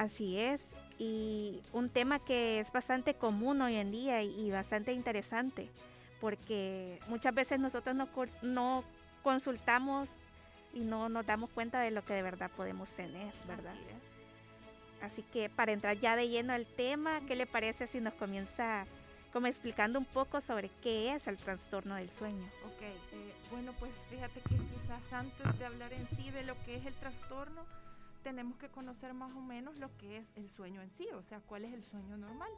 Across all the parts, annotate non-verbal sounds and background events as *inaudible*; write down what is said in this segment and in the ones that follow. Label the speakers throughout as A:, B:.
A: Así es, y un tema que es bastante común hoy en día y, bastante interesante, porque muchas veces nosotros no, no consultamos y no nos damos cuenta de lo que de verdad podemos tener, ¿verdad? Así, que para entrar ya de lleno al tema, ¿qué le parece si nos comienza como explicando un poco sobre qué es el trastorno del sueño?
B: Ok, eh, bueno, pues fíjate que quizás antes de hablar en sí de lo que es el trastorno, tenemos que conocer más o menos lo que es el sueño en sí, o sea, cuál es el sueño normal.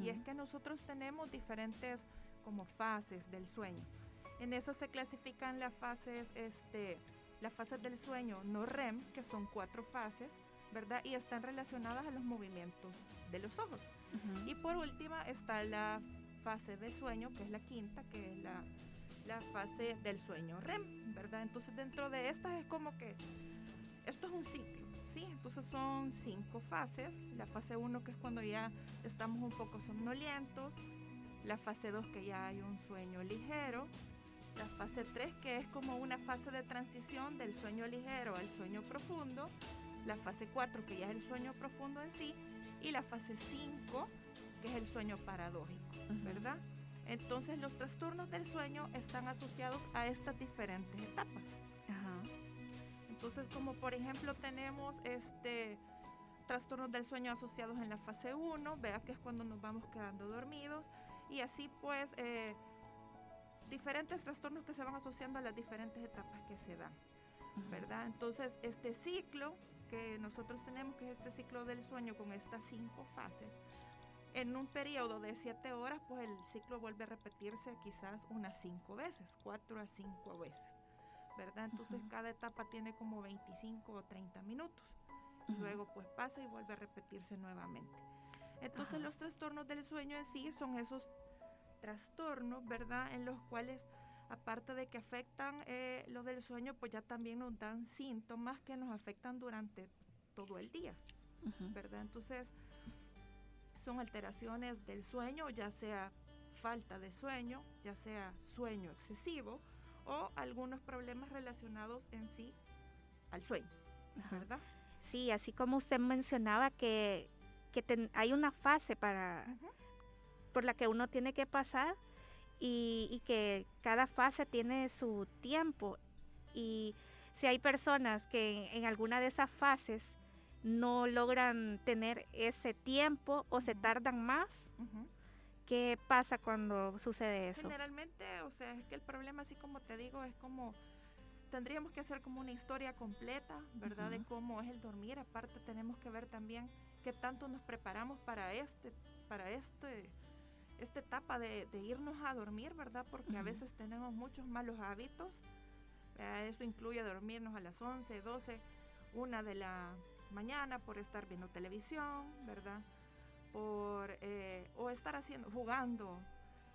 B: Y es que nosotros tenemos diferentes como fases del sueño. En eso se clasifican las fases, este, las fases del sueño no REM, que son cuatro fases, ¿verdad? Y están relacionadas a los movimientos de los ojos. Y por última está la fase del sueño, que es la quinta, que es la, la fase del sueño REM, ¿verdad? Entonces dentro de estas es como que esto es un ciclo, ¿sí? Entonces son cinco fases. La fase 1 que es cuando ya estamos un poco somnolientos. La fase 2 que ya hay un sueño ligero. La fase 3 que es como una fase de transición del sueño ligero al sueño profundo. La fase 4 que ya es el sueño profundo en sí. Y la fase 5 que es el sueño paradójico, ¿verdad? Entonces los trastornos del sueño están asociados a estas diferentes etapas. Entonces, como por ejemplo tenemos este trastornos del sueño asociados en la fase 1, vea que es cuando nos vamos quedando dormidos y así pues eh, diferentes trastornos que se van asociando a las diferentes etapas que se dan, ¿verdad? Entonces, este ciclo que nosotros tenemos, que es este ciclo del sueño con estas cinco fases, en un periodo de siete horas, pues el ciclo vuelve a repetirse quizás unas cinco veces, cuatro a cinco veces. ¿Verdad? Entonces cada etapa tiene como 25 o 30 minutos. Luego pues pasa y vuelve a repetirse nuevamente. Entonces los trastornos del sueño en sí son esos trastornos, ¿verdad? En los cuales, aparte de que afectan eh, lo del sueño, pues ya también nos dan síntomas que nos afectan durante todo el día, ¿verdad? Entonces son alteraciones del sueño, ya sea falta de sueño, ya sea sueño excesivo, o algunos problemas relacionados en sí al sueño, ¿verdad?
A: Sí, así como usted mencionaba que, hay una fase para por la que uno tiene que pasar y, que cada fase tiene su tiempo. Y si hay personas que en, alguna de esas fases no logran tener ese tiempo o se tardan más, ¿Qué pasa cuando sucede eso?
B: Generalmente, o sea, es que el problema, así como te digo, es como tendríamos que hacer como una historia completa, ¿verdad? De cómo es el dormir. Aparte tenemos que ver también qué tanto nos preparamos para este, para este, esta etapa de, irnos a dormir, ¿verdad? Porque a veces tenemos muchos malos hábitos. Eso incluye dormirnos a las 11, 12, una de la mañana por estar viendo televisión, ¿verdad? Por eh, o estar haciendo jugando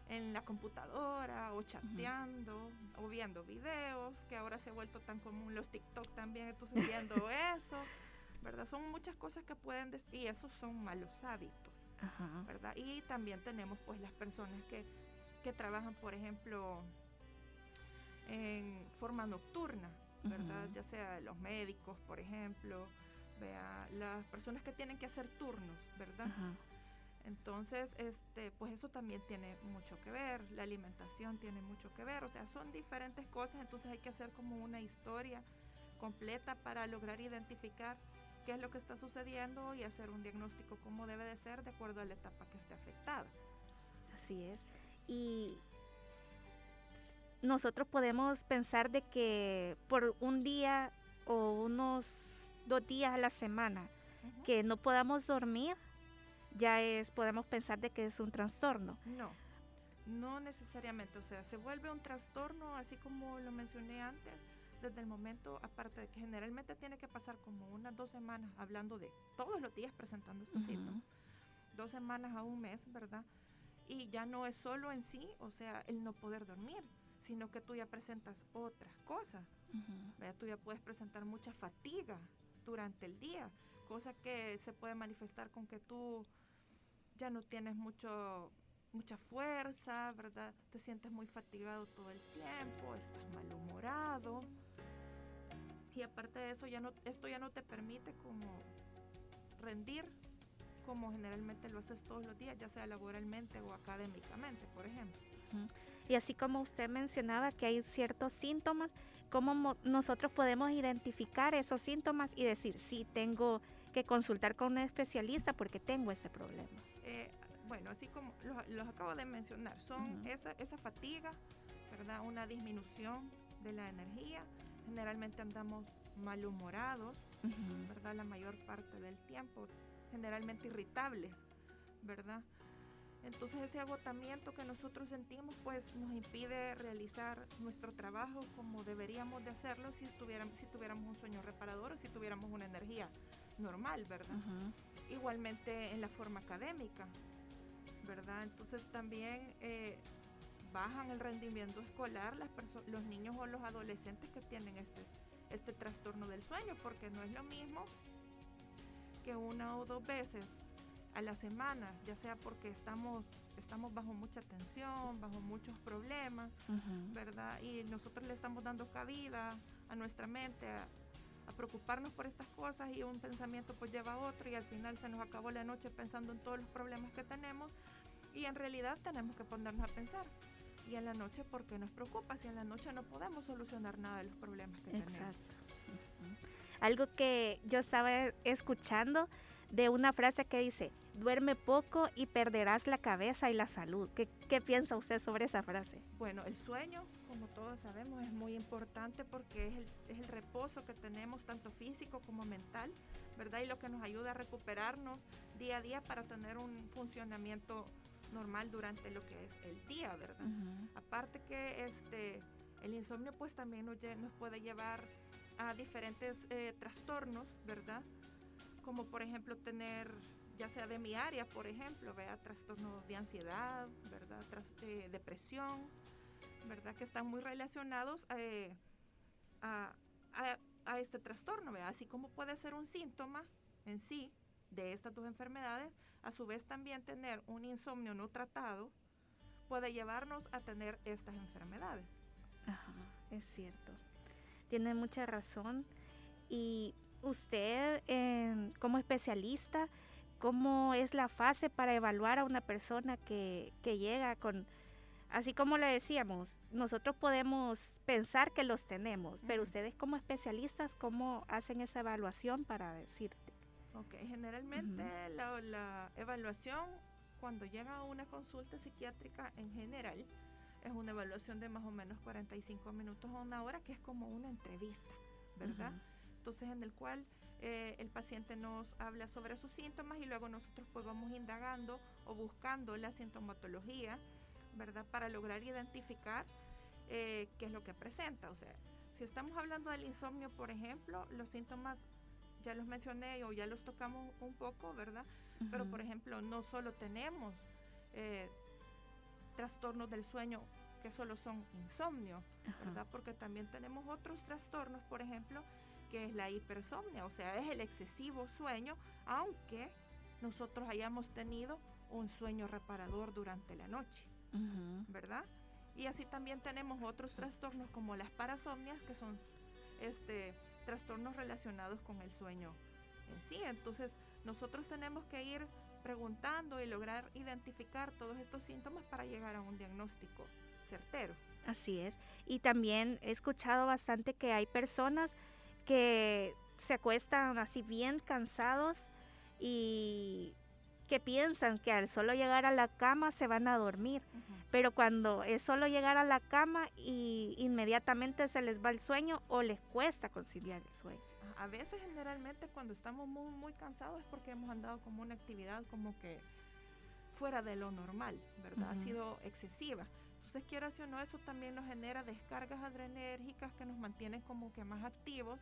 B: en la computadora o chateando o viendo videos que ahora se ha vuelto tan común los TikTok también entonces viendo *laughs* eso verdad son muchas cosas que pueden y esos son malos hábitos verdad y también tenemos pues las personas que que trabajan por ejemplo en forma nocturna verdad ya sea los médicos por ejemplo vea las personas que tienen que hacer turnos verdad entonces, este, pues eso también tiene mucho que ver, la alimentación tiene mucho que ver, o sea, son diferentes cosas, entonces hay que hacer como una historia completa para lograr identificar qué es lo que está sucediendo y hacer un diagnóstico como debe de ser de acuerdo a la etapa que esté afectada.
A: Así es. Y nosotros podemos pensar de que por un día o unos dos días a la semana que no podamos dormir, ya es, podemos pensar de que es un trastorno.
B: No, no necesariamente, o sea, se vuelve un trastorno, así como lo mencioné antes, desde el momento, aparte de que generalmente tiene que pasar como unas dos semanas hablando de todos los días presentando estos síntomas, dos semanas a un mes, ¿verdad? Y ya no es solo en sí, o sea, el no poder dormir, sino que tú ya presentas otras cosas, Tú ya puedes presentar mucha fatiga durante el día, cosa que se puede manifestar con que tú ya no tienes mucho mucha fuerza, ¿verdad? Te sientes muy fatigado todo el tiempo, estás malhumorado. Y aparte de eso, ya no, esto ya no te permite como rendir como generalmente lo haces todos los días, ya sea laboralmente o académicamente, por ejemplo.
A: Y así como usted mencionaba que hay ciertos síntomas, ¿cómo nosotros podemos identificar esos síntomas y decir, sí, tengo que consultar con un especialista porque tengo ese problema?
B: Eh, bueno, así como los, acabo de mencionar, son esa, esa fatiga, ¿verdad? Una disminución de la energía. Generalmente andamos malhumorados, ¿verdad? La mayor parte del tiempo, generalmente irritables, ¿verdad? Entonces ese agotamiento que nosotros sentimos pues nos impide realizar nuestro trabajo como deberíamos de hacerlo si, estuviéramos, si tuviéramos un sueño reparador o si tuviéramos una energía normal, ¿verdad? Igualmente en la forma académica, ¿verdad? Entonces también eh, bajan el rendimiento escolar las los niños o los adolescentes que tienen este, este trastorno del sueño, porque no es lo mismo que una o dos veces a la semana, ya sea porque estamos, estamos bajo mucha tensión, bajo muchos problemas, ¿verdad? Y nosotros le estamos dando cabida a nuestra mente a, preocuparnos por estas cosas y un pensamiento pues lleva a otro y al final se nos acabó la noche pensando en todos los problemas que tenemos y en realidad tenemos que ponernos a pensar. Y en la noche, ¿por qué nos preocupa? Si en la noche no podemos solucionar nada de los problemas que tenemos. Exacto.
A: Algo que yo estaba escuchando de una frase que dice, duerme poco y perderás la cabeza y la salud. ¿Qué, ¿Qué, piensa usted sobre esa frase?
B: Bueno, el sueño, como todos sabemos, es muy importante porque es el, es el reposo que tenemos, tanto físico como mental, ¿verdad? Y lo que nos ayuda a recuperarnos día a día para tener un funcionamiento normal durante lo que es el día, ¿verdad? Aparte que este, el insomnio pues también nos, nos puede llevar a diferentes eh, trastornos, ¿verdad? Como por ejemplo tener, ya sea de mi área, por ejemplo, vea trastornos de ansiedad, ¿verdad? Eh, depresión, ¿verdad? Que están muy relacionados eh, a, a, este trastorno, ¿verdad? Así como puede ser un síntoma en sí de estas dos enfermedades, a su vez también tener un insomnio no tratado puede llevarnos a tener estas enfermedades.
A: Ajá, es cierto. Tiene mucha razón. Y usted, como especialista, ¿cómo es la fase para evaluar a una persona que, que llega con, así como le decíamos, nosotros podemos pensar que los tenemos, pero ustedes como especialistas, ¿cómo hacen esa evaluación para decirte?
B: Ok, generalmente la, evaluación cuando llega a una consulta psiquiátrica en general es una evaluación de más o menos 45 minutos a una hora, que es como una entrevista, ¿verdad? Entonces en el cual eh, el paciente nos habla sobre sus síntomas y luego nosotros pues vamos indagando o buscando la sintomatología, ¿verdad? Para lograr identificar eh, qué es lo que presenta. O sea, si estamos hablando del insomnio, por ejemplo, los síntomas ya los mencioné o ya los tocamos un poco, ¿verdad? Pero por ejemplo, no solo tenemos eh, trastornos del sueño que solo son insomnio, ¿verdad? Porque también tenemos otros trastornos, por ejemplo, que es la hipersomnia, o sea, es el excesivo sueño, aunque nosotros hayamos tenido un sueño reparador durante la noche, ¿verdad? Y así también tenemos otros trastornos como las parasomnias, que son este, trastornos relacionados con el sueño en sí. Entonces, nosotros tenemos que ir preguntando y lograr identificar todos estos síntomas para llegar a un diagnóstico certero.
A: Así es. Y también he escuchado bastante que hay personas que se acuestan así bien cansados y que piensan que al solo llegar a la cama se van a dormir, pero cuando es solo llegar a la cama y inmediatamente se les va el sueño o les cuesta conciliar el sueño.
B: A veces generalmente cuando estamos muy muy cansados es porque hemos andado como una actividad como que fuera de lo normal, ¿verdad? Ha sido excesiva. Entonces, quiero o no, eso también nos genera descargas adrenérgicas que nos mantienen como que más activos,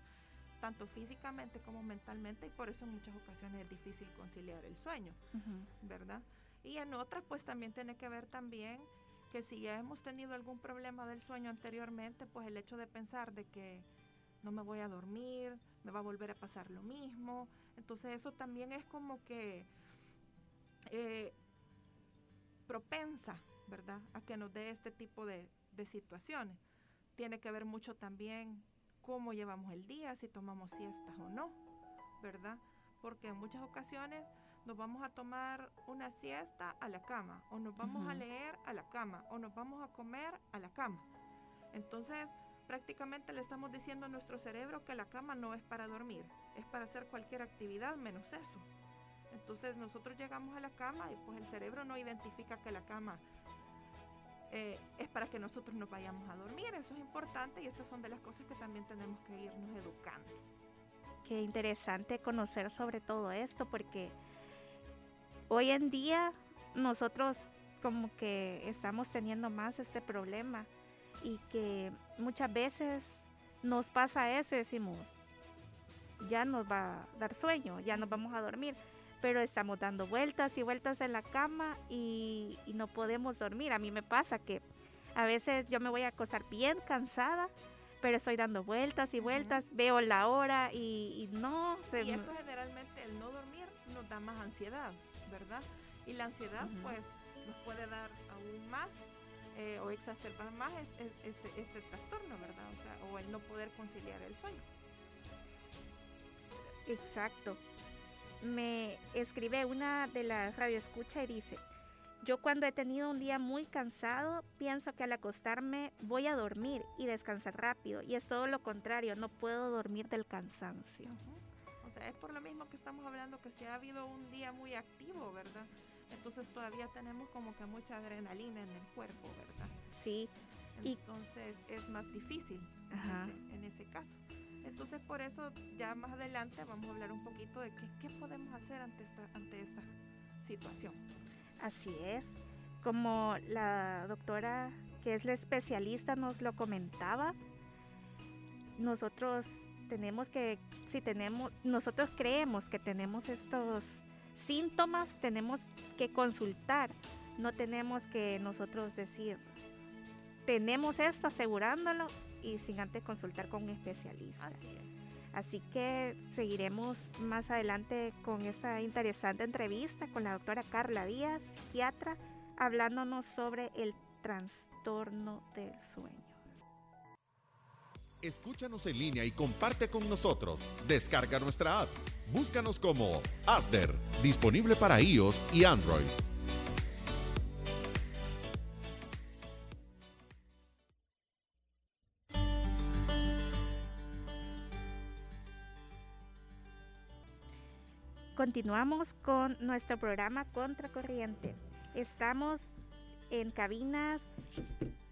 B: tanto físicamente como mentalmente, y por eso en muchas ocasiones es difícil conciliar el sueño, ¿verdad? Y en otras, pues también tiene que ver también que si ya hemos tenido algún problema del sueño anteriormente, pues el hecho de pensar de que no me voy a dormir, me va a volver a pasar lo mismo, entonces eso también es como que eh, propensa, ¿verdad?, a que nos dé este tipo de, de situaciones. Tiene que ver mucho también cómo llevamos el día, si tomamos siestas o no, ¿verdad? porque en muchas ocasiones nos vamos a tomar una siesta a la cama, o nos vamos a leer a la cama, o nos vamos a comer a la cama. Entonces, prácticamente le estamos diciendo a nuestro cerebro que la cama no es para dormir, es para hacer cualquier actividad menos eso. Entonces nosotros llegamos a la cama y pues el cerebro no identifica que la cama eh, es para que nosotros nos vayamos a dormir. Eso es importante y estas son de las cosas que también tenemos que irnos educando.
A: Qué interesante conocer sobre todo esto porque hoy en día nosotros como que estamos teniendo más este problema y que muchas veces nos pasa eso y decimos, ya nos va a dar sueño, ya nos vamos a dormir, pero estamos dando vueltas y vueltas en la cama y, no podemos dormir. A mí me pasa que a veces yo me voy a acostar bien cansada, pero estoy dando vueltas y vueltas, veo la hora y, no...
B: y eso generalmente, el no dormir nos da más ansiedad, ¿verdad? Y la ansiedad pues nos puede dar aún más eh, o exacerbar más este, este, trastorno, ¿verdad? O, sea, o el no poder conciliar el sueño.
A: Exacto. Me escribe una de las radioescucha y dice, yo cuando he tenido un día muy cansado, pienso que al acostarme voy a dormir y descansar rápido. Y es todo lo contrario, no puedo dormir del cansancio.
B: O sea, es por lo mismo que estamos hablando que si ha habido un día muy activo, ¿verdad? entonces todavía tenemos como que mucha adrenalina en el cuerpo, ¿verdad?
A: Sí.
B: Entonces es más difícil en ese, caso. Entonces por eso ya más adelante vamos a hablar un poquito de qué, podemos hacer ante esta, ante esta situación.
A: Así es. Como la doctora que es la especialista nos lo comentaba, nosotros tenemos que, si tenemos, nosotros creemos que tenemos estos síntomas tenemos que consultar, no tenemos que nosotros decir, tenemos esto asegurándolo y sin antes consultar con un especialista. Así, que seguiremos más adelante con esa interesante entrevista con la doctora Carla Díaz, psiquiatra, hablándonos sobre el trastorno del sueño.
C: Escúchanos en línea y comparte con nosotros. Descarga nuestra app. Búscanos como Asder, disponible para iOS y Android.
A: Continuamos con nuestro programa Contracorriente. Estamos en cabinas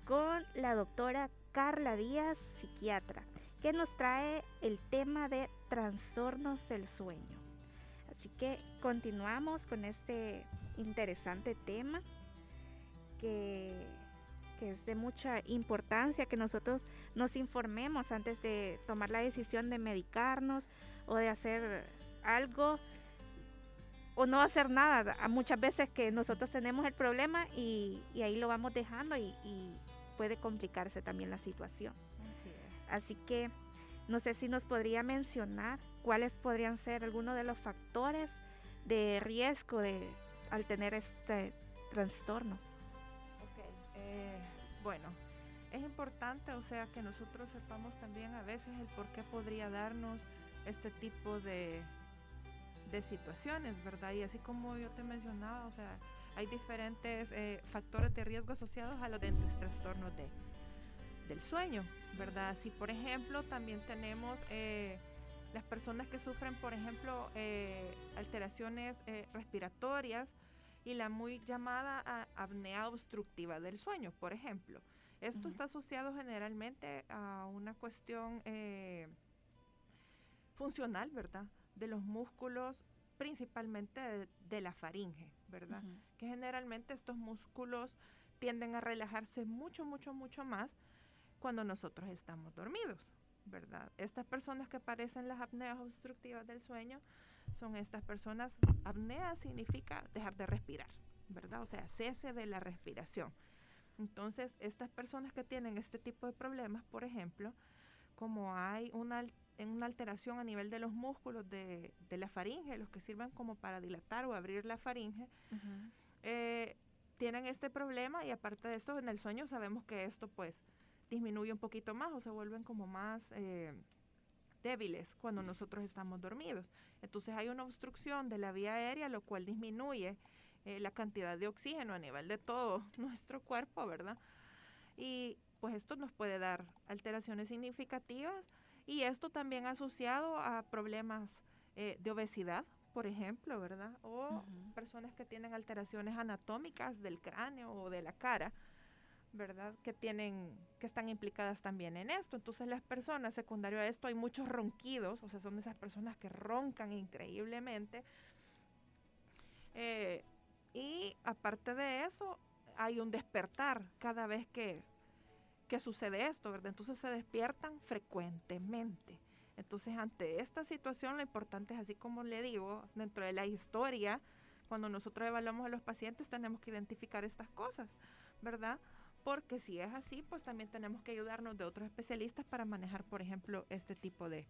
A: con la doctora Carla Díaz, psiquiatra, que nos trae el tema de trastornos del sueño. Así que continuamos con este interesante tema que, es de mucha importancia que nosotros nos informemos antes de tomar la decisión de medicarnos o de hacer algo o no hacer nada. Muchas veces que nosotros tenemos el problema y, ahí lo vamos dejando y puede complicarse también la situación. Así, que no sé si nos podría mencionar cuáles podrían ser algunos de los factores de riesgo de, al tener este trastorno.
B: Eh, bueno, es importante, o sea, que nosotros sepamos también a veces el por qué podría darnos este tipo de, de situaciones, ¿verdad? Y así como yo te mencionaba, o sea, hay diferentes eh, factores de riesgo asociados a los trastornos de, del sueño, ¿verdad? Si por ejemplo también tenemos eh, las personas que sufren, por ejemplo, eh, alteraciones respiratorias y la muy llamada apnea obstructiva del sueño, por ejemplo. Esto está asociado generalmente a una cuestión funcional, ¿verdad? De los músculos principalmente de, la faringe, ¿verdad? Que generalmente estos músculos tienden a relajarse mucho, mucho, mucho más cuando nosotros estamos dormidos, ¿verdad? Estas personas que padecen las apneas obstructivas del sueño son estas personas, apnea significa dejar de respirar, ¿verdad? O sea, cese de la respiración. Entonces, estas personas que tienen este tipo de problemas, por ejemplo, como hay una en una alteración a nivel de los músculos de, la faringe, los que sirven como para dilatar o abrir la faringe, eh, tienen este problema y aparte de esto en el sueño sabemos que esto pues disminuye un poquito más o se vuelven como más, eh, débiles cuando nosotros estamos dormidos. Entonces hay una obstrucción de la vía aérea, lo cual disminuye eh, la cantidad de oxígeno a nivel de todo *laughs* nuestro cuerpo, ¿verdad? Y pues esto nos puede dar alteraciones significativas y esto también asociado a problemas eh, de obesidad, por ejemplo, ¿verdad? O personas que tienen alteraciones anatómicas del cráneo o de la cara, ¿verdad? Que tienen, que están implicadas también en esto. Entonces las personas, secundario a esto, hay muchos ronquidos, o sea, son esas personas que roncan increíblemente. Eh, y aparte de eso, hay un despertar cada vez que, que sucede esto, ¿verdad? Entonces se despiertan frecuentemente. Entonces, ante esta situación, lo importante es, así como le digo, dentro de la historia, cuando nosotros evaluamos a los pacientes, tenemos que identificar estas cosas, ¿verdad? Porque si es así, pues también tenemos que ayudarnos de otros especialistas para manejar, por ejemplo, este tipo de,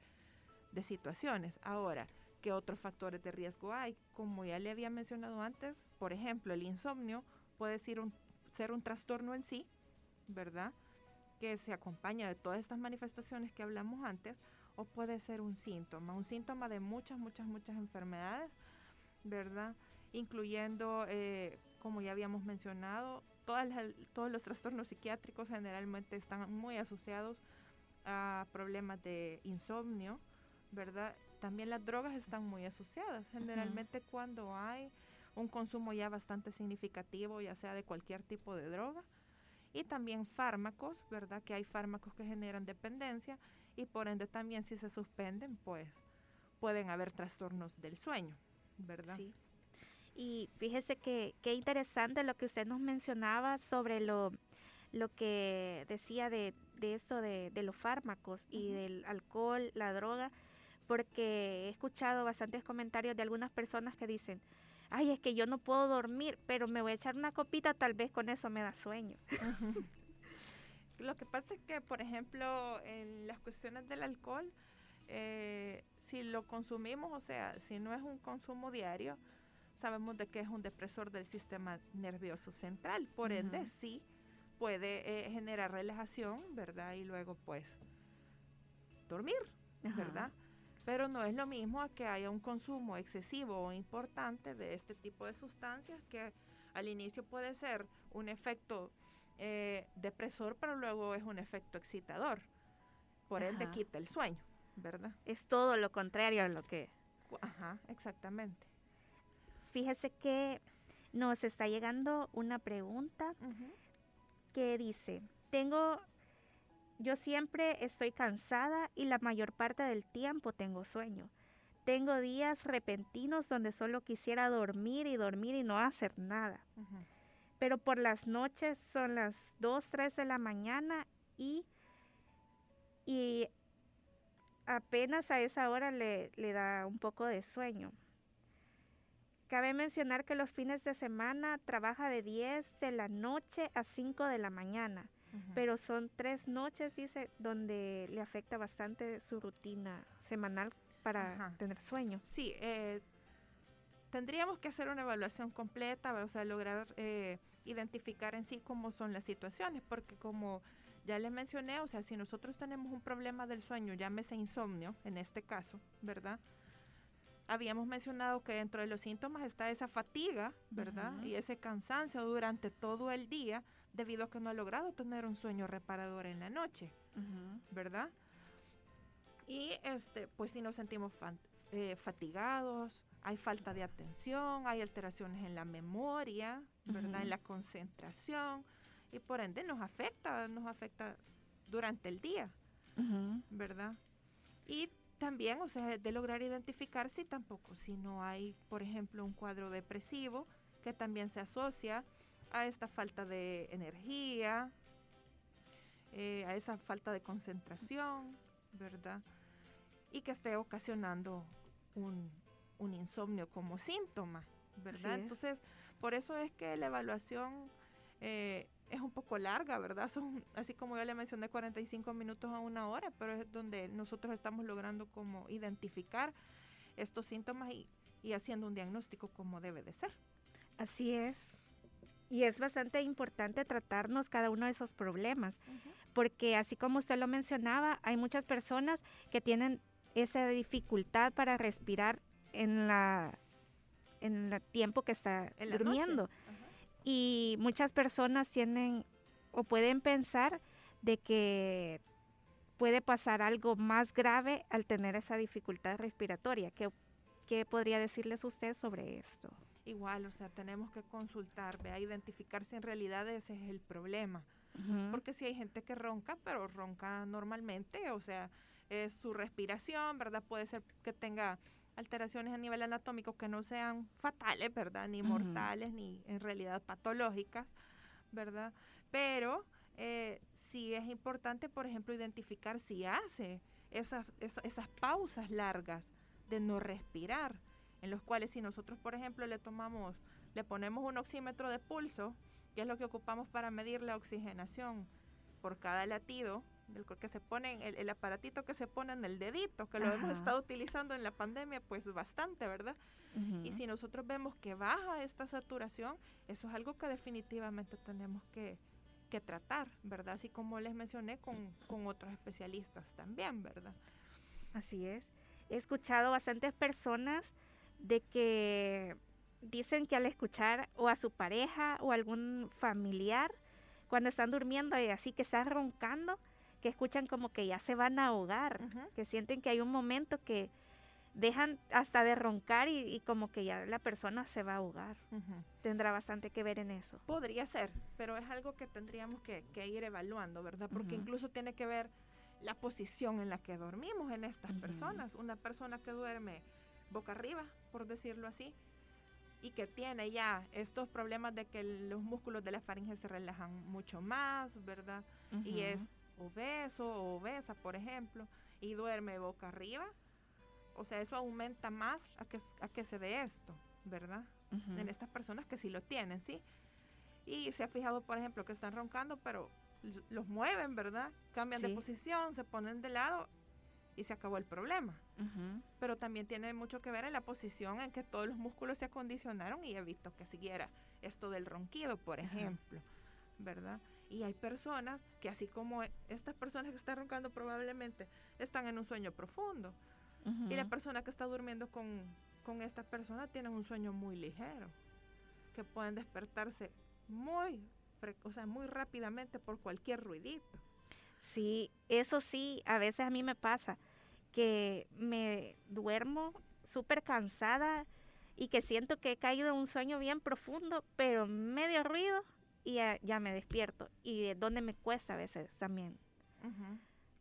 B: de situaciones. Ahora, ¿qué otros factores de riesgo hay? Como ya le había mencionado antes, por ejemplo, el insomnio puede ser un, ser un trastorno en sí, ¿verdad? Que se acompaña de todas estas manifestaciones que hablamos antes, o puede ser un síntoma, un síntoma de muchas, muchas, muchas enfermedades, ¿verdad? Incluyendo, eh, como ya habíamos mencionado, todas todos los trastornos psiquiátricos generalmente están muy asociados a problemas de insomnio, ¿verdad? También las drogas están muy asociadas. Generalmente cuando hay un consumo ya bastante significativo, ya sea de cualquier tipo de droga, y también fármacos, ¿verdad? Que hay fármacos que generan dependencia y por ende también si se suspenden, pues pueden haber trastornos del sueño, ¿verdad? Sí.
A: Y fíjese que qué interesante lo que usted nos mencionaba sobre lo, lo que decía de, de esto de, los fármacos y del alcohol, la droga, porque he escuchado bastantes comentarios de algunas personas que dicen, ay, es que yo no puedo dormir, pero me voy a echar una copita, tal vez con eso me da sueño. *laughs*
B: Lo que pasa es que, por ejemplo, en las cuestiones del alcohol, eh, si lo consumimos, o sea, si no es un consumo diario, sabemos de que es un depresor del sistema nervioso central. Por ende, sí puede eh, generar relajación, ¿verdad? Y luego, pues, dormir, ¿verdad? Pero no es lo mismo a que haya un consumo excesivo o importante de este tipo de sustancias que al inicio puede ser un efecto eh, depresor, pero luego es un efecto excitador. Por ende, quita el sueño, ¿verdad?
A: Es todo lo contrario a lo que...
B: Ajá, exactamente.
A: Fíjese que nos está llegando una pregunta que dice, tengo, yo siempre estoy cansada y la mayor parte del tiempo tengo sueño. Tengo días repentinos donde solo quisiera dormir y dormir y no hacer nada pero por las noches son las 2, 3 de la mañana y, y apenas a esa hora le, da un poco de sueño. Cabe mencionar que los fines de semana trabaja de 10 de la noche a 5 de la mañana, pero son tres noches, dice, donde le afecta bastante su rutina semanal para tener sueño.
B: Sí, eh, tendríamos que hacer una evaluación completa, o sea, lograr eh, identificar en sí cómo son las situaciones, porque como ya les mencioné, o sea, si nosotros tenemos un problema del sueño, llámese insomnio en este caso, ¿verdad? Habíamos mencionado que dentro de los síntomas está esa fatiga, ¿verdad? Y ese cansancio durante todo el día debido a que no ha logrado tener un sueño reparador en la noche, ¿verdad? Y este, pues si nos sentimos eh, fatigados, hay falta de atención, hay alteraciones en la memoria, ¿verdad? En la concentración y por ende nos afecta, nos afecta durante el día, ¿verdad? Y también, o sea, de lograr identificar si tampoco, si no hay, por ejemplo, un cuadro depresivo que también se asocia a esta falta de energía, eh, a esa falta de concentración, ¿verdad? Y que esté ocasionando un, un insomnio como síntoma, ¿verdad? Entonces, por eso es que la evaluación eh, es un poco larga, ¿verdad? *laughs* Son, así como ya le mencioné, 45 minutos a una hora, pero es donde nosotros estamos logrando como identificar estos síntomas y, haciendo un diagnóstico como debe de ser.
A: Así es. Y es bastante importante tratarnos cada uno de esos problemas, porque así como usted lo mencionaba, hay muchas personas que tienen esa dificultad para respirar en la en el tiempo que está durmiendo. Y muchas personas tienen o pueden pensar de que puede pasar algo más grave al tener esa dificultad respiratoria. ¿Qué, qué podría decirles usted sobre esto?
B: Igual, o sea, tenemos que consultar, a identificar si en realidad ese es el problema. Porque si hay gente que ronca, pero ronca normalmente, o sea, es su respiración, ¿verdad? Puede ser que tenga alteraciones a nivel anatómico que no sean fatales, ¿verdad? Ni mortales, ni en realidad patológicas, ¿verdad? Pero eh, sí es importante, por ejemplo, identificar si hace esas, esas, pausas largas de no respirar, en los cuales si nosotros, por ejemplo, le tomamos, le ponemos un oxímetro de pulso, que es lo que ocupamos para medir la oxigenación por cada latido, el que se pone, el, aparatito que se pone en el dedito, que lo hemos estado utilizando en la pandemia, pues bastante, ¿verdad? Y si nosotros vemos que baja esta saturación, eso es algo que definitivamente tenemos que, que tratar, ¿verdad? Así como les mencioné con, con otros especialistas también, ¿verdad?
A: Así es. He escuchado bastantes personas de que dicen que al escuchar o a su pareja o algún familiar cuando están durmiendo y así que están roncando, que escuchan como que ya se van a ahogar, que sienten que hay un momento que dejan hasta de roncar y, como que ya la persona se va a ahogar. Tendrá bastante que ver en eso.
B: Podría ser, pero es algo que tendríamos que, ir evaluando, ¿verdad? Porque incluso tiene que ver la posición en la que dormimos en estas personas. Una persona que duerme boca arriba, por decirlo así, y que tiene ya estos problemas de que los músculos de la faringe se relajan mucho más, ¿verdad? Y es obeso o obesa, por ejemplo, y duerme boca arriba, o sea, eso aumenta más a que, a que se dé esto, ¿verdad? En estas personas que sí lo tienen, ¿sí? Y se ha fijado, por ejemplo, que están roncando, pero los mueven, ¿verdad? Cambian de posición, se ponen de lado y se acabó el problema. Pero también tiene mucho que ver en la posición en que todos los músculos se acondicionaron y he visto que siguiera esto del ronquido, por ejemplo, ¿verdad? Y hay personas que así como estas personas que están roncando probablemente están en un sueño profundo. Y la persona que está durmiendo con, con esta persona tiene un sueño muy ligero, que pueden despertarse muy, o sea, muy rápidamente por cualquier ruidito.
A: Sí, eso sí, a veces a mí me pasa que me duermo súper cansada y que siento que he caído en un sueño bien profundo, pero medio ruido y ya, me despierto. Y de donde me cuesta a veces también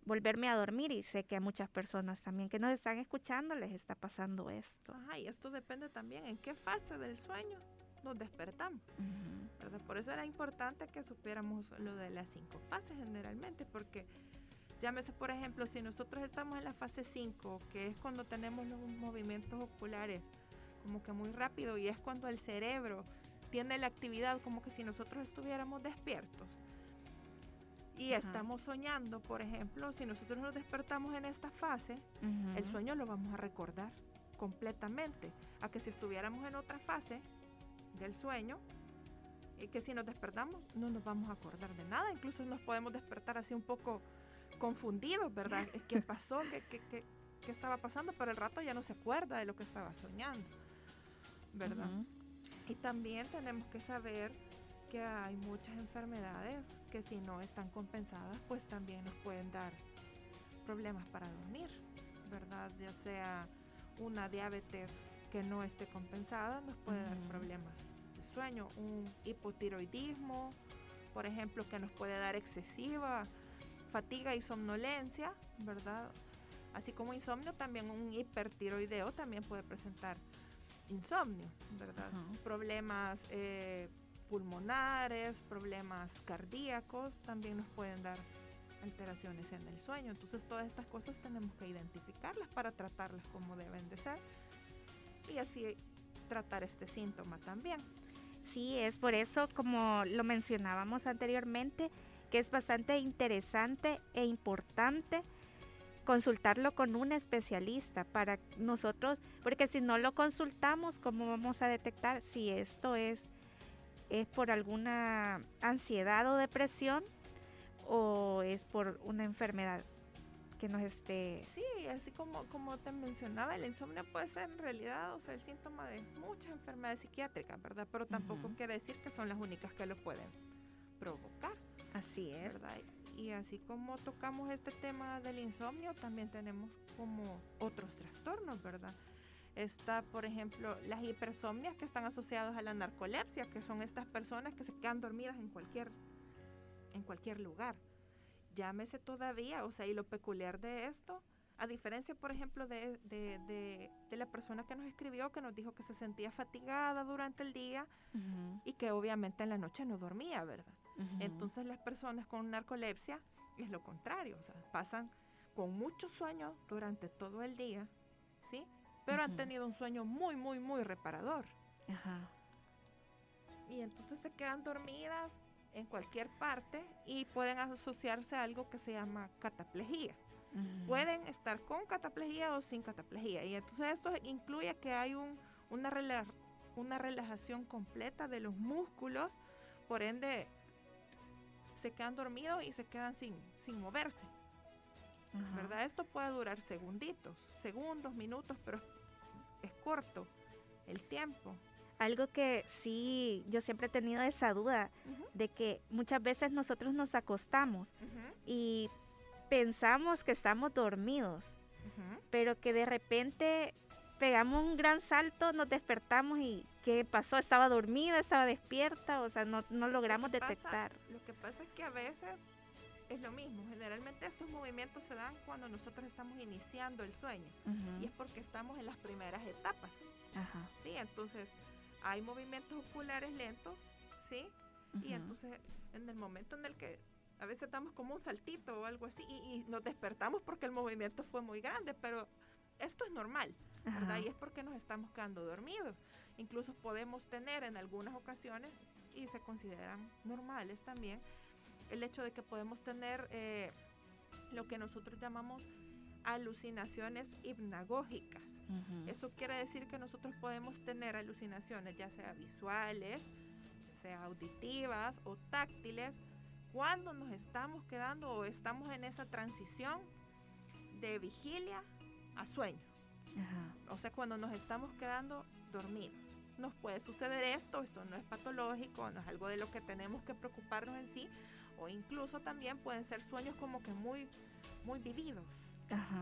A: volverme a dormir y sé que a muchas personas también que nos están escuchando les está pasando esto.
B: Ajá, y esto depende también en qué fase del sueño nos despertamos. Por eso era importante que supiéramos lo de las cinco fases generalmente, porque llámese por ejemplo, si nosotros estamos en la fase 5, que es cuando tenemos los movimientos oculares como que muy rápido y es cuando el cerebro tiene la actividad como que si nosotros estuviéramos despiertos. Y estamos soñando, por ejemplo, si nosotros nos despertamos en esta fase, el sueño lo vamos a recordar completamente, a que si estuviéramos en otra fase del sueño, y que si nos despertamos no nos vamos a acordar de nada, incluso nos podemos despertar así un poco confundidos, ¿verdad? ¿Qué pasó? ¿Qué, qué, qué, qué estaba pasando? Pero el rato ya no se acuerda de lo que estaba soñando, ¿verdad? Y también tenemos que saber que hay muchas enfermedades que si no están compensadas, pues también nos pueden dar problemas para dormir, ¿verdad? Ya sea una diabetes que no esté compensada, nos puede dar problemas de sueño, un hipotiroidismo, por ejemplo, que nos puede dar excesiva fatiga y somnolencia, ¿verdad? Así como insomnio, también un hipertiroideo también puede presentar insomnio, ¿verdad? Problemas eh, pulmonares, problemas cardíacos, también nos pueden dar alteraciones en el sueño. Entonces todas estas cosas tenemos que identificarlas para tratarlas como deben de ser y así tratar este síntoma también.
A: Sí, es por eso, como lo mencionábamos anteriormente, que es bastante interesante e importante consultarlo con un especialista para nosotros, porque si no lo consultamos, ¿cómo vamos a detectar si esto es es por alguna ansiedad o depresión o es por una enfermedad que nos esté...
B: Sí, así como, como te mencionaba, el insomnio puede ser en realidad, o sea, el síntoma de muchas enfermedades psiquiátricas, ¿verdad? Pero tampoco quiere decir que son las únicas que lo pueden provocar.
A: Así es.
B: ¿verdad? Y así como tocamos este tema del insomnio, también tenemos como otros trastornos, ¿verdad? Está, por ejemplo, las hipersomnias que están asociadas a la narcolepsia, que son estas personas que se quedan dormidas en cualquier, en cualquier lugar. Llámese todavía, o sea, y lo peculiar de esto, a diferencia, por ejemplo, de, de, de, la persona que nos escribió, que nos dijo que se sentía fatigada durante el día y que obviamente en la noche no dormía, ¿verdad? Entonces las personas con narcolepsia es lo contrario, o sea, pasan con mucho sueño durante todo el día, ¿sí? Pero han tenido un sueño muy, muy, muy reparador. Y entonces se quedan dormidas en cualquier parte y pueden asociarse a algo que se llama cataplejía. Pueden estar con cataplejía o sin cataplejía. Y entonces esto incluye que hay un, una, una relajación completa de los músculos, por ende se quedan dormidos y se quedan sin, sin moverse. ¿Verdad? Esto puede durar segunditos, segundos, minutos, pero es corto el tiempo.
A: Algo que sí, yo siempre he tenido esa duda de que muchas veces nosotros nos acostamos y pensamos que estamos dormidos, pero que de repente pegamos un gran salto, nos despertamos y ¿qué pasó? ¿Estaba dormida? ¿Estaba despierta? O sea, no, no logramos detectar.
B: lo que pasa es que a veces es lo mismo. Generalmente estos movimientos se dan cuando nosotros estamos iniciando el sueño y es porque estamos en las primeras etapas. Sí, entonces hay movimientos oculares lentos, ¿sí? Y entonces en el momento en el que a veces damos como un saltito o algo así y, y nos despertamos porque el movimiento fue muy grande, pero esto es normal. ¿verdad? Y es porque nos estamos quedando dormidos. Incluso podemos tener en algunas ocasiones, y se consideran normales también, el hecho de que podemos tener eh, lo que nosotros llamamos alucinaciones hipnagógicas. Eso quiere decir que nosotros podemos tener alucinaciones, ya sea visuales, sea auditivas o táctiles, cuando nos estamos quedando o estamos en esa transición de vigilia a sueño. O sea, cuando nos estamos quedando dormidos. Nos puede suceder esto, esto no es patológico, no es algo de lo que tenemos que preocuparnos en sí, o incluso también pueden ser sueños como que muy, muy vividos,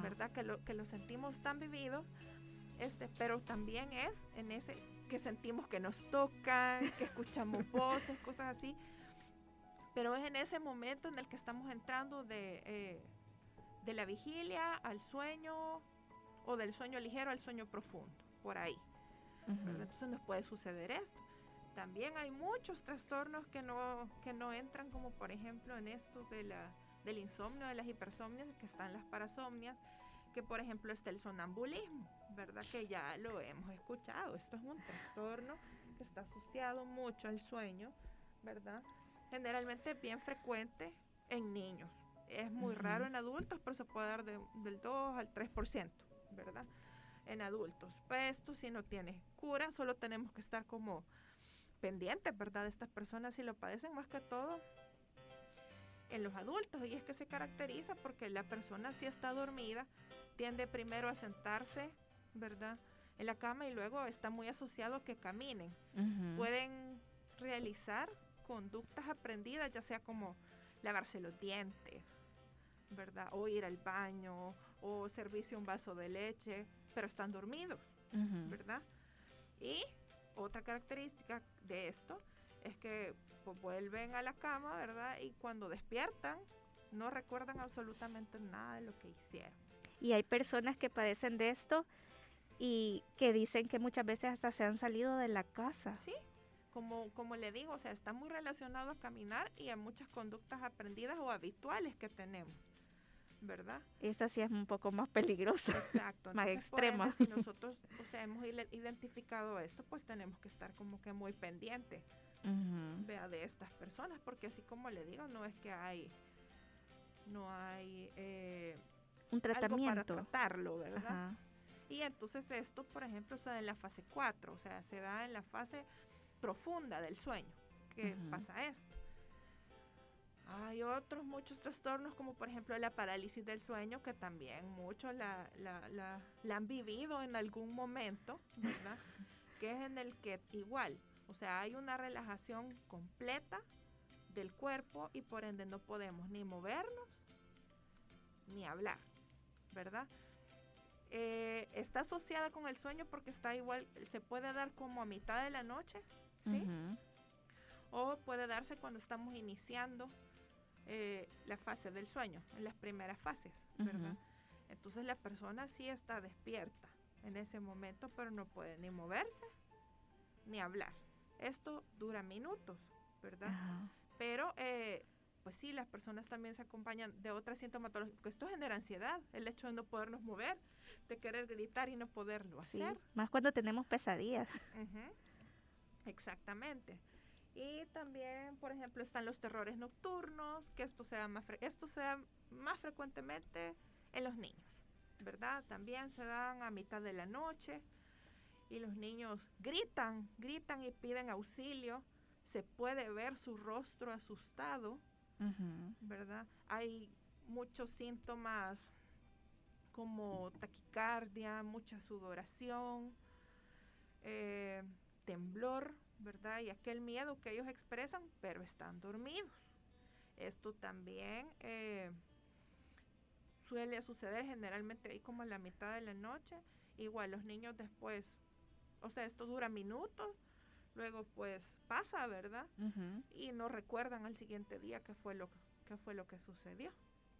B: ¿verdad? Que lo, que lo sentimos tan vividos, este, pero también es en ese que sentimos que nos tocan, que escuchamos *laughs* voces, cosas así, pero es en ese momento en el que estamos entrando de, eh, de la vigilia al sueño, o del sueño ligero al sueño profundo, por ahí. Entonces nos puede suceder esto. También hay muchos trastornos que no, que no entran, como por ejemplo en esto de la, del insomnio, de las hipersomnias, que están las parasomnias, que por ejemplo está el sonambulismo, ¿verdad? Que ya lo hemos escuchado. Esto es un trastorno que está asociado mucho al sueño, ¿verdad? Generalmente bien frecuente en niños. Es muy raro en adultos, pero se puede dar del 2 al 3%. ¿verdad? En adultos. Pues esto si no tiene cura, solo tenemos que estar como pendientes, ¿verdad? De estas personas si lo padecen más que todo en los adultos y es que se caracteriza porque la persona si está dormida tiende primero a sentarse, ¿verdad? En la cama y luego está muy asociado a que caminen. Pueden realizar conductas aprendidas, ya sea como lavarse los dientes, ¿verdad? O ir al baño o servirse un vaso de leche, pero están dormidos, ¿verdad? Y otra característica de esto es que pues, vuelven a la cama, ¿verdad? Y cuando despiertan no recuerdan absolutamente nada de lo que hicieron.
A: Y hay personas que padecen de esto y que dicen que muchas veces hasta se han salido de la casa.
B: Sí, como, como le digo, o sea, está muy relacionado a caminar y a muchas conductas aprendidas o habituales que tenemos. ¿verdad?
A: Esa sí es un poco más peligrosa.
B: Exacto. *laughs*
A: más extrema.
B: si nosotros, o sea, hemos identificado esto, pues tenemos que estar como que muy vea, de estas personas, porque así como le digo, no es que hay, no hay eh,
A: un tratamiento
B: para tratarlo, ¿verdad? Y entonces esto, por ejemplo, se da en la fase 4, o sea, se da en la fase profunda del sueño, que pasa esto. Hay otros muchos trastornos como por ejemplo la parálisis del sueño que también muchos la, la, la han vivido en algún momento, ¿verdad? *laughs* que es en el que igual, o sea, hay una relajación completa del cuerpo y por ende no podemos ni movernos ni hablar, ¿verdad? Eh, está asociada con el sueño porque está igual, se puede dar como a mitad de la noche, ¿sí? O puede darse cuando estamos iniciando eh, la fase del sueño, en las primeras fases, ¿verdad? Entonces la persona sí está despierta en ese momento, pero no puede ni moverse ni hablar. Esto dura minutos, ¿verdad? Pero, eh, pues sí, las personas también se acompañan de otras sintomatologías, porque esto genera ansiedad, el hecho de no podernos mover, de querer gritar y no poderlo hacer.
A: más cuando tenemos pesadillas.
B: Exactamente. Y también, por ejemplo, están los terrores nocturnos, que esto sea más, esto sea más frecuentemente en los niños, ¿verdad? También se dan a mitad de la noche y los niños gritan, gritan y piden auxilio. Se puede ver su rostro asustado, ¿verdad? Hay muchos síntomas como taquicardia, mucha sudoración, eh, temblor, ¿verdad? Y aquel miedo que ellos expresan, pero están dormidos. Esto también eh, suele suceder generalmente ahí como a la mitad de la noche. Igual los niños después o sea, esto dura minutos, luego pues pasa, ¿verdad? Y no recuerdan al siguiente día qué fue lo qué fue lo que sucedió,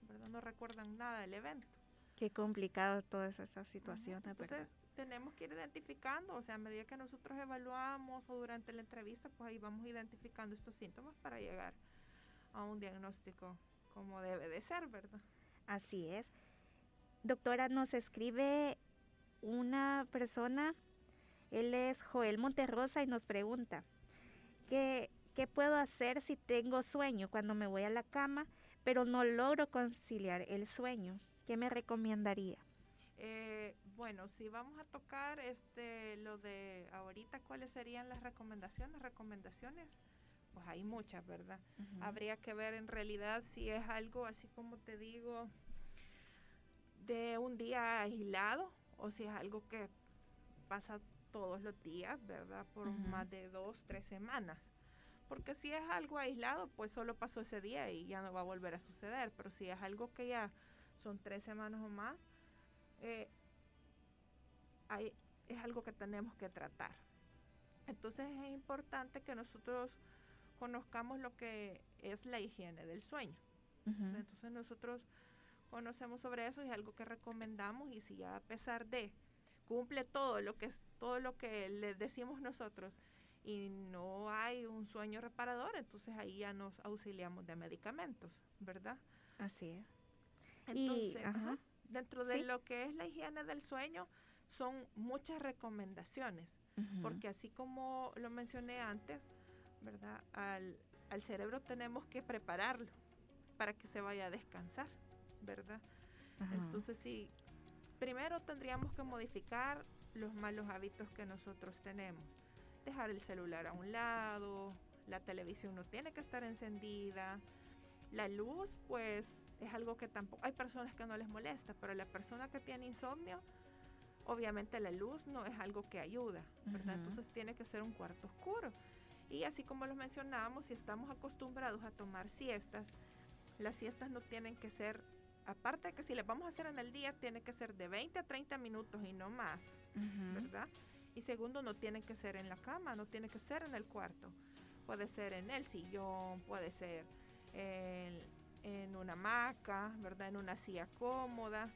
B: ¿verdad? No recuerdan nada del evento.
A: Qué complicado todas esas situaciones,
B: Entonces, tenemos que ir identificando, o sea, a medida que nosotros evaluamos o durante la entrevista, pues ahí vamos identificando estos síntomas para llegar a un diagnóstico como debe de ser, ¿verdad?
A: Así es. Doctora, nos escribe una persona él es Joel Monterrosa y nos pregunta, ¿qué, ¿qué puedo hacer si tengo sueño cuando me voy a la cama, pero no logro conciliar el sueño? ¿Qué me recomendaría?
B: Eh, bueno, si vamos a tocar este lo de ahorita, ¿cuáles serían las recomendaciones? Recomendaciones, pues hay muchas, ¿verdad? Habría que ver en realidad si es algo así como te digo de un día aislado o si es algo que pasa todos los días, ¿verdad? Por más de dos, tres semanas. Porque si es algo aislado, pues solo pasó ese día y ya no va a volver a suceder. Pero si es algo que ya son tres semanas o más, eh, es algo que tenemos que tratar. Entonces es importante que nosotros conozcamos lo que es la higiene del sueño. Entonces nosotros conocemos sobre eso y es algo que recomendamos y si ya a pesar de cumple todo lo que es todo lo que les decimos nosotros y no hay un sueño reparador, entonces ahí ya nos auxiliamos de medicamentos, ¿verdad?
A: Así es.
B: Entonces, dentro de lo que es la higiene del sueño, son muchas recomendaciones, porque así como lo mencioné antes, ¿verdad? Al, al cerebro tenemos que prepararlo para que se vaya a descansar, ¿verdad? Entonces, sí, primero tendríamos que modificar los malos hábitos que nosotros tenemos. Dejar el celular a un lado, la televisión no tiene que estar encendida, la luz pues es algo que tampoco, hay personas que no les molesta, pero la persona que tiene insomnio, obviamente la luz no es algo que ayuda, ¿verdad? Entonces tiene que ser un cuarto oscuro. Y así como lo mencionábamos, si estamos acostumbrados a tomar siestas, las siestas no tienen que ser aparte de que si le vamos a hacer en el día, tiene que ser de 20 a 30 minutos y no más, ¿verdad? Y segundo, no tiene que ser en la cama, no tiene que ser en el cuarto. Puede ser en el sillón, puede ser en, una hamaca, ¿verdad? En una silla cómoda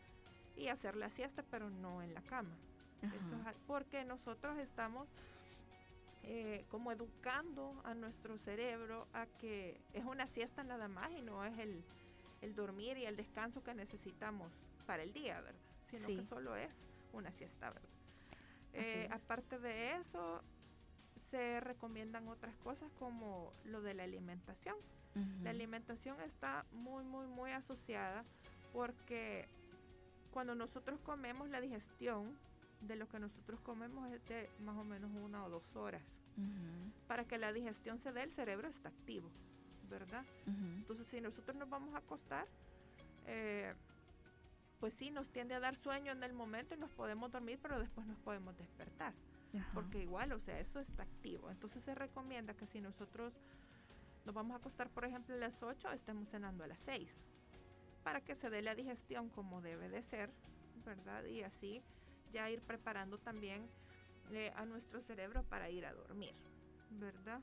B: y hacer la siesta, pero no en la cama. Eso es porque nosotros estamos eh, como educando a nuestro cerebro a que es una siesta nada más y no es el, el dormir y el descanso que necesitamos para el día, ¿verdad? Sino que solo es una siesta, ¿verdad? Eh, aparte de eso, se recomiendan otras cosas como lo de la alimentación. La alimentación está muy, muy, muy asociada porque cuando nosotros comemos la digestión de lo que nosotros comemos es de más o menos una o dos horas. Para que la digestión se dé, el cerebro está activo, ¿verdad? Entonces, si nosotros nos vamos a acostar, eh, pues sí, nos tiende a dar sueño en el momento y nos podemos dormir, pero después nos podemos despertar. Porque igual, o sea, eso está activo. Entonces se recomienda que si nosotros nos vamos a acostar, por ejemplo, a las 8, estemos cenando a las 6, para que se dé la digestión como debe de ser, ¿verdad? Y así ya ir preparando también eh, a nuestro cerebro para ir a dormir, ¿verdad?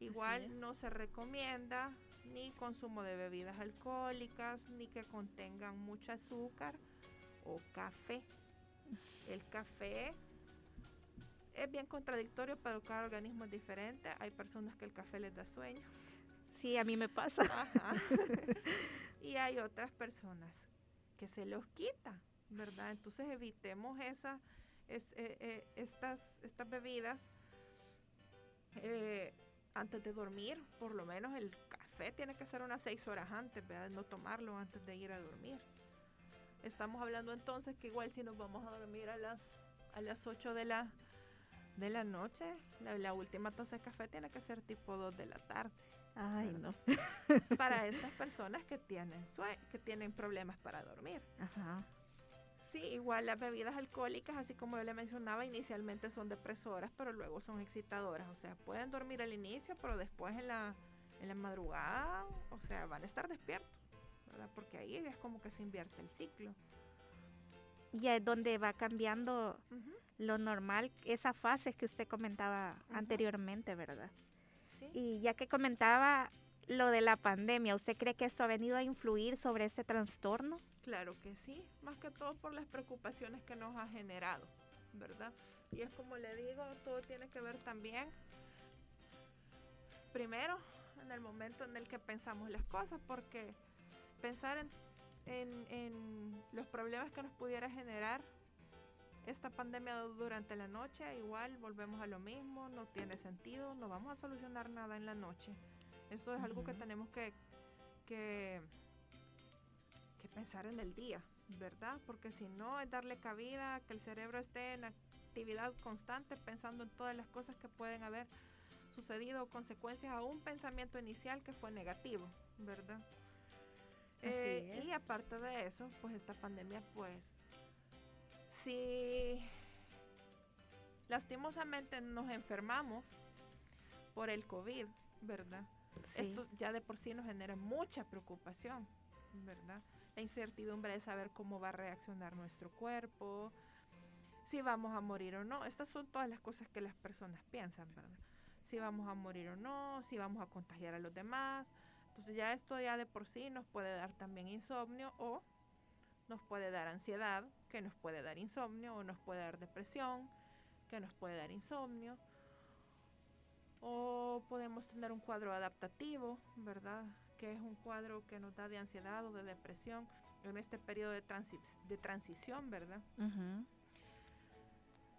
B: Igual no se recomienda ni consumo de bebidas alcohólicas, ni que contengan mucho azúcar o café. El café es bien contradictorio, pero cada organismo es diferente. Hay personas que el café les da sueño.
A: Sí, a mí me pasa. *laughs*
B: y hay otras personas que se los quita, ¿verdad? Entonces evitemos esa, es, eh, eh, estas, estas bebidas. Eh, antes de dormir, por lo menos el café tiene que ser unas seis horas antes, ¿verdad? No tomarlo antes de ir a dormir. Estamos hablando entonces que igual si nos vamos a dormir a las, a las 8 de la, de la noche, la, última taza de café tiene que ser tipo 2 de la tarde.
A: Ay, no.
B: Para estas personas que tienen, que tienen problemas para dormir.
A: Ajá.
B: Sí, igual las bebidas alcohólicas, así como yo le mencionaba, inicialmente son depresoras, pero luego son excitadoras. O sea, pueden dormir al inicio, pero después en la, en la madrugada, o sea, van a estar despiertos, ¿verdad? Porque ahí es como que se invierte el ciclo.
A: Y es donde va cambiando lo normal, esa fase que usted comentaba anteriormente, ¿verdad? Sí. Y ya que comentaba lo de la pandemia, ¿usted cree que esto ha venido a influir sobre este trastorno?
B: Claro que sí, más que todo por las preocupaciones que nos ha generado, ¿verdad? Y es como le digo, todo tiene que ver también, primero, en el momento en el que pensamos las cosas, porque pensar en, en los problemas que nos pudiera generar esta pandemia durante la noche, igual volvemos a lo mismo, no tiene sentido, no vamos a solucionar nada en la noche. Eso es algo que tenemos que, que, pensar en el día, ¿verdad? Porque si no es darle cabida, que el cerebro esté en actividad constante pensando en todas las cosas que pueden haber sucedido o consecuencias a un pensamiento inicial que fue negativo, ¿verdad? Eh, y aparte de eso, pues esta pandemia, pues, si lastimosamente nos enfermamos por el COVID, ¿verdad? Esto ya de por sí nos genera mucha preocupación, ¿verdad? La incertidumbre de saber cómo va a reaccionar nuestro cuerpo, si vamos a morir o no. Estas son todas las cosas que las personas piensan, ¿verdad? Si vamos a morir o no, si vamos a contagiar a los demás. Entonces ya esto ya de por sí nos puede dar también insomnio o nos puede dar ansiedad, que nos puede dar insomnio, o nos puede dar depresión, que nos puede dar insomnio o podemos tener un cuadro adaptativo, ¿verdad? Que es un cuadro que nos da de ansiedad o de depresión en este periodo de, de transición, ¿verdad?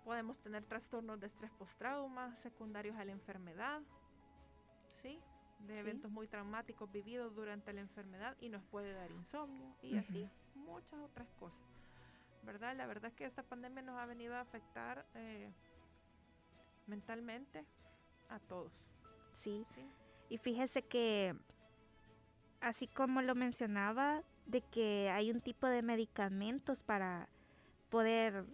B: Podemos tener trastornos de estrés postrauma secundarios a la enfermedad, ¿sí? De eventos muy traumáticos vividos durante la enfermedad y nos puede dar insomnio y así muchas otras cosas, ¿verdad? La verdad es que esta pandemia nos ha venido a afectar eh, mentalmente, a todos.
A: Sí. Y fíjese que, así como lo mencionaba, de que hay un tipo de medicamentos para poder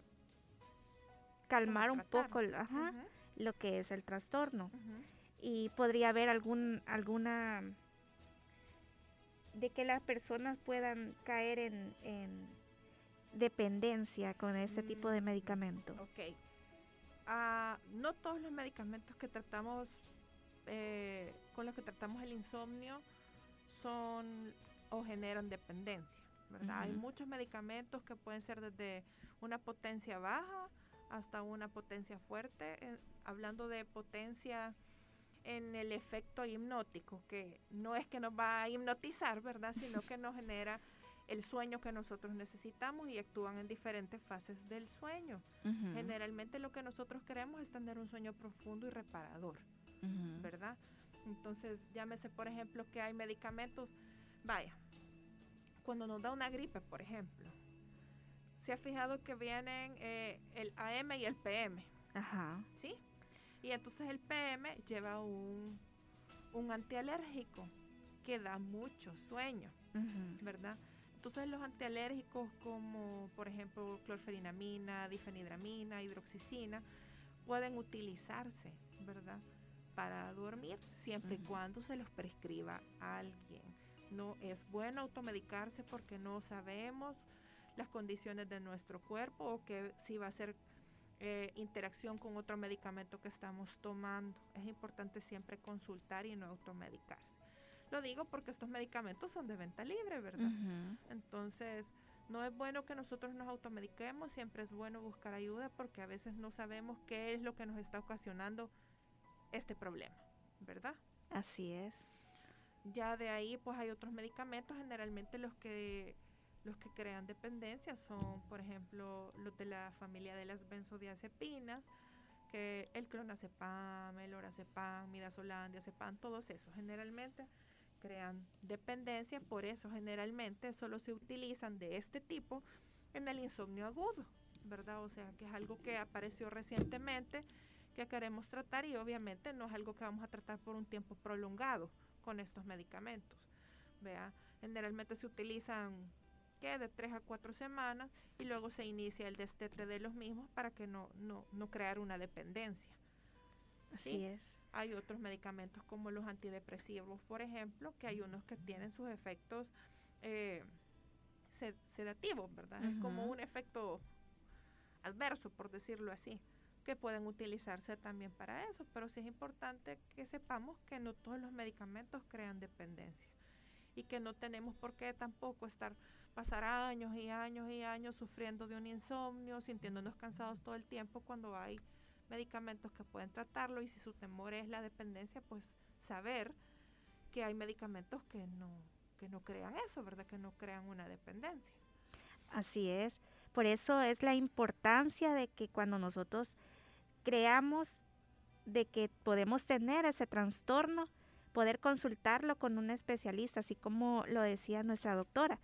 A: calmar un poco lo que es el trastorno. Y podría haber algún, alguna de que las personas puedan caer en, dependencia con ese tipo de mm, medicamento.
B: Ok, Ah, no todos los medicamentos que tratamos, eh, con los que tratamos el insomnio, son o generan dependencia, ¿verdad? Hay muchos medicamentos que pueden ser desde una potencia baja hasta una potencia fuerte, eh, hablando de potencia en el efecto hipnótico, que no es que nos va a hipnotizar, ¿verdad? Sino que nos genera el sueño que nosotros necesitamos y actúan en diferentes fases del sueño. Generalmente lo que nosotros queremos es tener un sueño profundo y reparador, ¿verdad? Entonces, llámese, por ejemplo, que hay medicamentos, vaya, cuando nos da una gripe, por ejemplo, se ha fijado que vienen eh, el AM y el PM.
A: Ajá.
B: ¿Sí? Y entonces el PM lleva un, un antialérgico que da mucho sueño, ¿verdad? Entonces los antialérgicos como por ejemplo clorferinamina, difenidramina, hidroxicina pueden utilizarse, ¿verdad? Para dormir siempre y cuando se los prescriba a alguien. No es bueno automedicarse porque no sabemos las condiciones de nuestro cuerpo o que si va a ser eh, interacción con otro medicamento que estamos tomando. Es importante siempre consultar y no automedicarse. Lo digo porque estos medicamentos son de venta libre, ¿verdad? Entonces, no es bueno que nosotros nos automediquemos, siempre es bueno buscar ayuda porque a veces no sabemos qué es lo que nos está ocasionando este problema, ¿verdad?
A: Así es.
B: Ya de ahí pues hay otros medicamentos, generalmente los que los que crean dependencia son, por ejemplo, los de la familia de las benzodiazepinas, que el clonazepam, el orazepam, midazolam, diazepam, todos esos generalmente crean dependencia, por eso generalmente solo se utilizan de este tipo en el insomnio agudo, ¿verdad? O sea, que es algo que apareció recientemente, que queremos tratar y obviamente no es algo que vamos a tratar por un tiempo prolongado con estos medicamentos. Vea, generalmente se utilizan de tres a cuatro semanas y luego se inicia el destete de los mismos para que no, no, no crear una dependencia.
A: Así es.
B: Hay otros medicamentos como los antidepresivos, por ejemplo, que hay unos que tienen sus efectos eh, sedativos, ¿verdad? Es como un efecto adverso, por decirlo así, que pueden utilizarse también para eso, pero sí es importante que sepamos que no todos los medicamentos crean dependencia y que no tenemos por qué tampoco estar pasar años y años y años sufriendo de un insomnio, sintiéndonos cansados todo el tiempo cuando hay medicamentos que pueden tratarlo y si su temor es la dependencia, pues saber que hay medicamentos que no que no crean eso, ¿verdad? Que no crean una dependencia.
A: Así es. Por eso es la importancia de que cuando nosotros creamos de que podemos tener ese trastorno, poder consultarlo con un especialista, así como lo decía nuestra doctora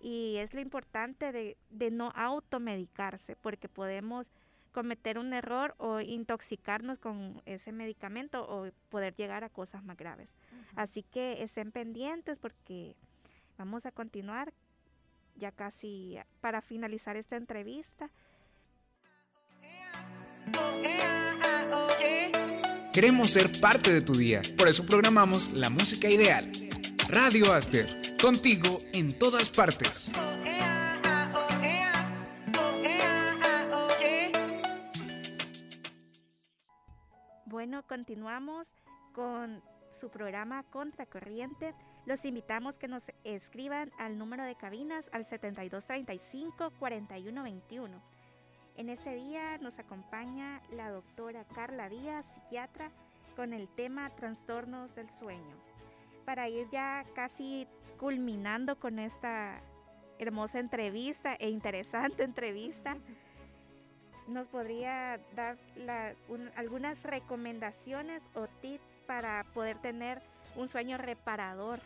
A: y es lo importante de, no automedicarse porque podemos cometer un error o intoxicarnos con ese medicamento o poder llegar a cosas más graves. Así que estén pendientes porque vamos a continuar ya casi para finalizar esta entrevista.
D: Queremos ser parte de tu día, por eso programamos la música ideal. Radio Aster Contigo en todas partes.
A: Bueno, continuamos con su programa Contracorriente. Los invitamos que nos escriban al número de cabinas al 7235-4121. En ese día nos acompaña la doctora Carla Díaz, psiquiatra, con el tema trastornos del sueño. Para ir ya casi culminando con esta hermosa entrevista e interesante *laughs* entrevista, ¿nos podría dar algunas recomendaciones o tips para poder tener un sueño reparador?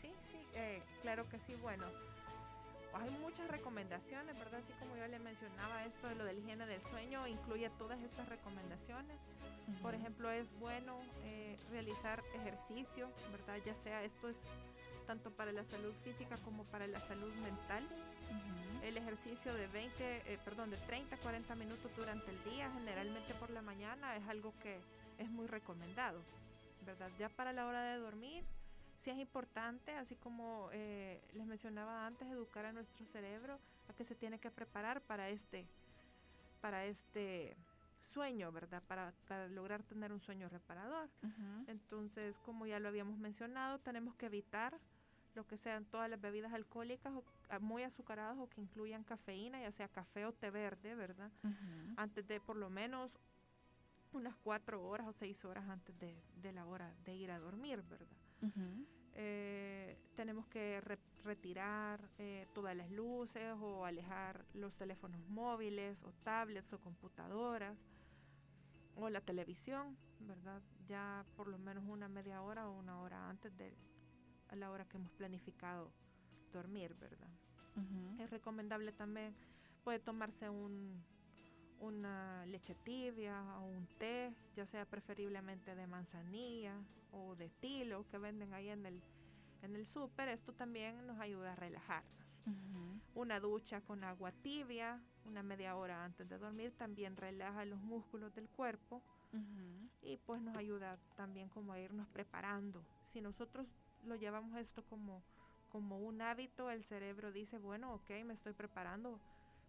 B: Sí, sí, eh, claro que sí. Bueno, hay muchas recomendaciones, ¿verdad? Así como yo le mencionaba esto de lo de la higiene del sueño, incluye todas estas recomendaciones. Por ejemplo, es bueno eh, realizar ejercicio, ¿verdad? Ya sea esto es tanto para la salud física como para la salud mental. El ejercicio de 20, eh, perdón, de 30 a 40 minutos durante el día, generalmente por la mañana, es algo que es muy recomendado, ¿verdad? Ya para la hora de dormir, sí es importante, así como eh, les mencionaba antes, educar a nuestro cerebro a que se tiene que preparar para este, para este sueño, ¿verdad? Para, lograr tener un sueño reparador. Entonces, como ya lo habíamos mencionado, tenemos que evitar lo que sean todas las bebidas alcohólicas ah, muy azucaradas o que incluyan cafeína, ya sea café o té verde, ¿verdad? Antes de por lo menos unas cuatro horas o seis horas antes de, la hora de ir a dormir, ¿verdad? Eh, tenemos que retirar eh, todas las luces o alejar los teléfonos móviles o tablets o computadoras o la televisión, ¿verdad? Ya por lo menos una media hora o una hora antes de, a la hora que hemos planificado dormir, ¿verdad? Es recomendable también, puede tomarse un, una leche tibia o un té, ya sea preferiblemente de manzanilla o de tilo que venden ahí en el, en el súper, esto también nos ayuda a relajarnos. Una ducha con agua tibia, una media hora antes de dormir, también relaja los músculos del cuerpo y pues nos ayuda también como a irnos preparando. Si nosotros lo llevamos esto como, como un hábito, el cerebro dice, bueno, ok, me estoy preparando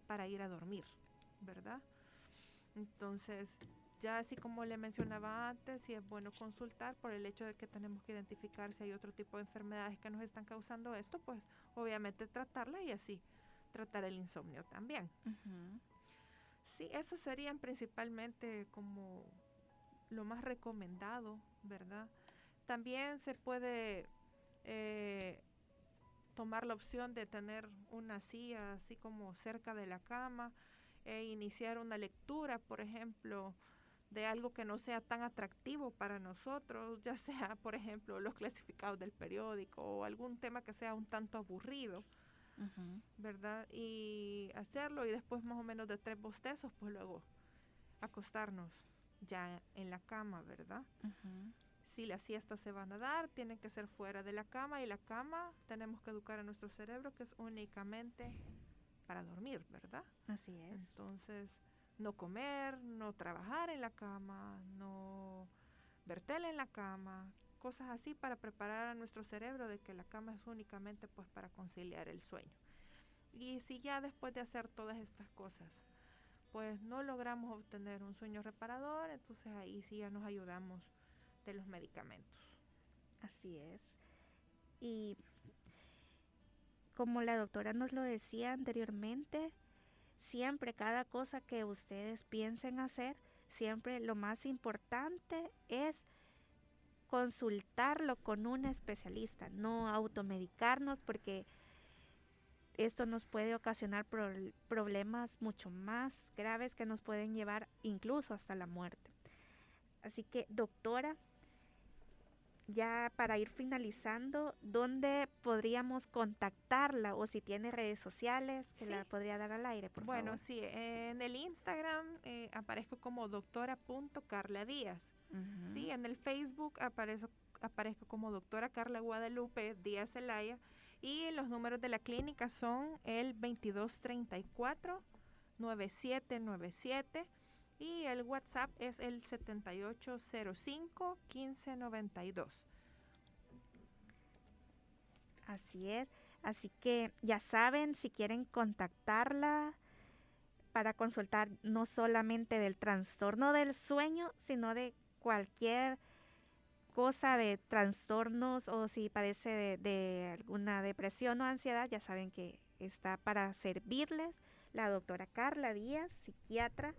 B: para ir a dormir, ¿verdad? Entonces, ya así como le mencionaba antes, si es bueno consultar por el hecho de que tenemos que identificar si hay otro tipo de enfermedades que nos están causando esto, pues obviamente tratarla y así tratar el insomnio también. Sí, esos serían principalmente como lo más recomendado, ¿verdad? También se puede eh, tomar la opción de tener una silla así como cerca de la cama e iniciar una lectura, por ejemplo, de algo que no sea tan atractivo para nosotros, ya *laughs* sea, por ejemplo, los clasificados del periódico o algún tema que sea un tanto aburrido, ¿verdad? Y hacerlo y después más o menos de tres bostezos, pues luego acostarnos ya en la cama, ¿verdad? Si la siesta se van a dar, tienen que ser fuera de la cama y la cama tenemos que educar a nuestro cerebro que es únicamente para dormir, ¿verdad?
A: Así es.
B: Entonces, no comer, no trabajar en la cama, no ver tele en la cama, cosas así para preparar a nuestro cerebro de que la cama es únicamente pues para conciliar el sueño. Y si ya después de hacer todas estas cosas, pues no logramos obtener un sueño reparador, entonces ahí sí ya nos ayudamos de los medicamentos.
A: Así es. Y como la doctora nos lo decía anteriormente, siempre cada cosa que ustedes piensen hacer, siempre lo más importante es consultarlo con un especialista, no automedicarnos porque esto nos puede ocasionar problemas mucho más graves que nos pueden llevar incluso hasta la muerte. Así que, doctora, ya para ir finalizando, ¿dónde podríamos contactarla o si tiene redes sociales que la podría dar al aire, por
B: bueno, sí, en el Instagram eh, aparezco como doctora.carladías. Sí, en el Facebook aparezco, aparezco como doctora Carla Guadalupe Díaz Zelaya y los números de la clínica son el 2234 9797 y el WhatsApp es el 7805 1592.
A: Así es, así que ya saben, si quieren contactarla para consultar no solamente del trastorno del sueño, sino de cualquier cosa de trastornos o si padece de, de, alguna depresión o ansiedad, ya saben que está para servirles la doctora Carla Díaz, psiquiatra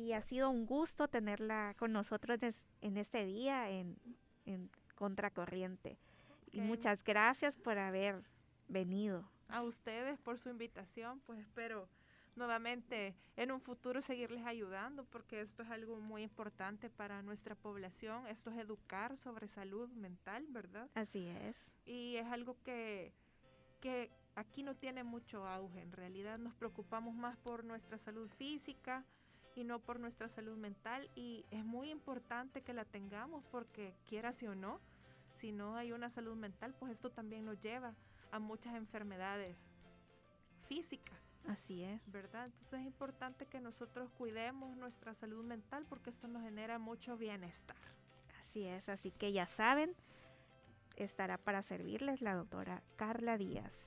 A: y ha sido un gusto tenerla con nosotros en este día en, Contracorriente. Y muchas gracias por haber venido.
B: A ustedes por su invitación, pues espero nuevamente en un futuro seguirles ayudando porque esto es algo muy importante para nuestra población, esto es educar sobre salud mental, ¿verdad?
A: Así es.
B: Y es algo que, que aquí no tiene mucho auge, en realidad nos preocupamos más por nuestra salud física, y no por nuestra salud mental y es muy importante que la tengamos porque quiera sí o no, si no hay una salud mental, pues esto también nos lleva a muchas enfermedades físicas.
A: Así es.
B: ¿Verdad? Entonces es importante que nosotros cuidemos nuestra salud mental porque esto nos genera mucho bienestar.
A: Así es, así que ya saben, estará para servirles la doctora Carla Díaz.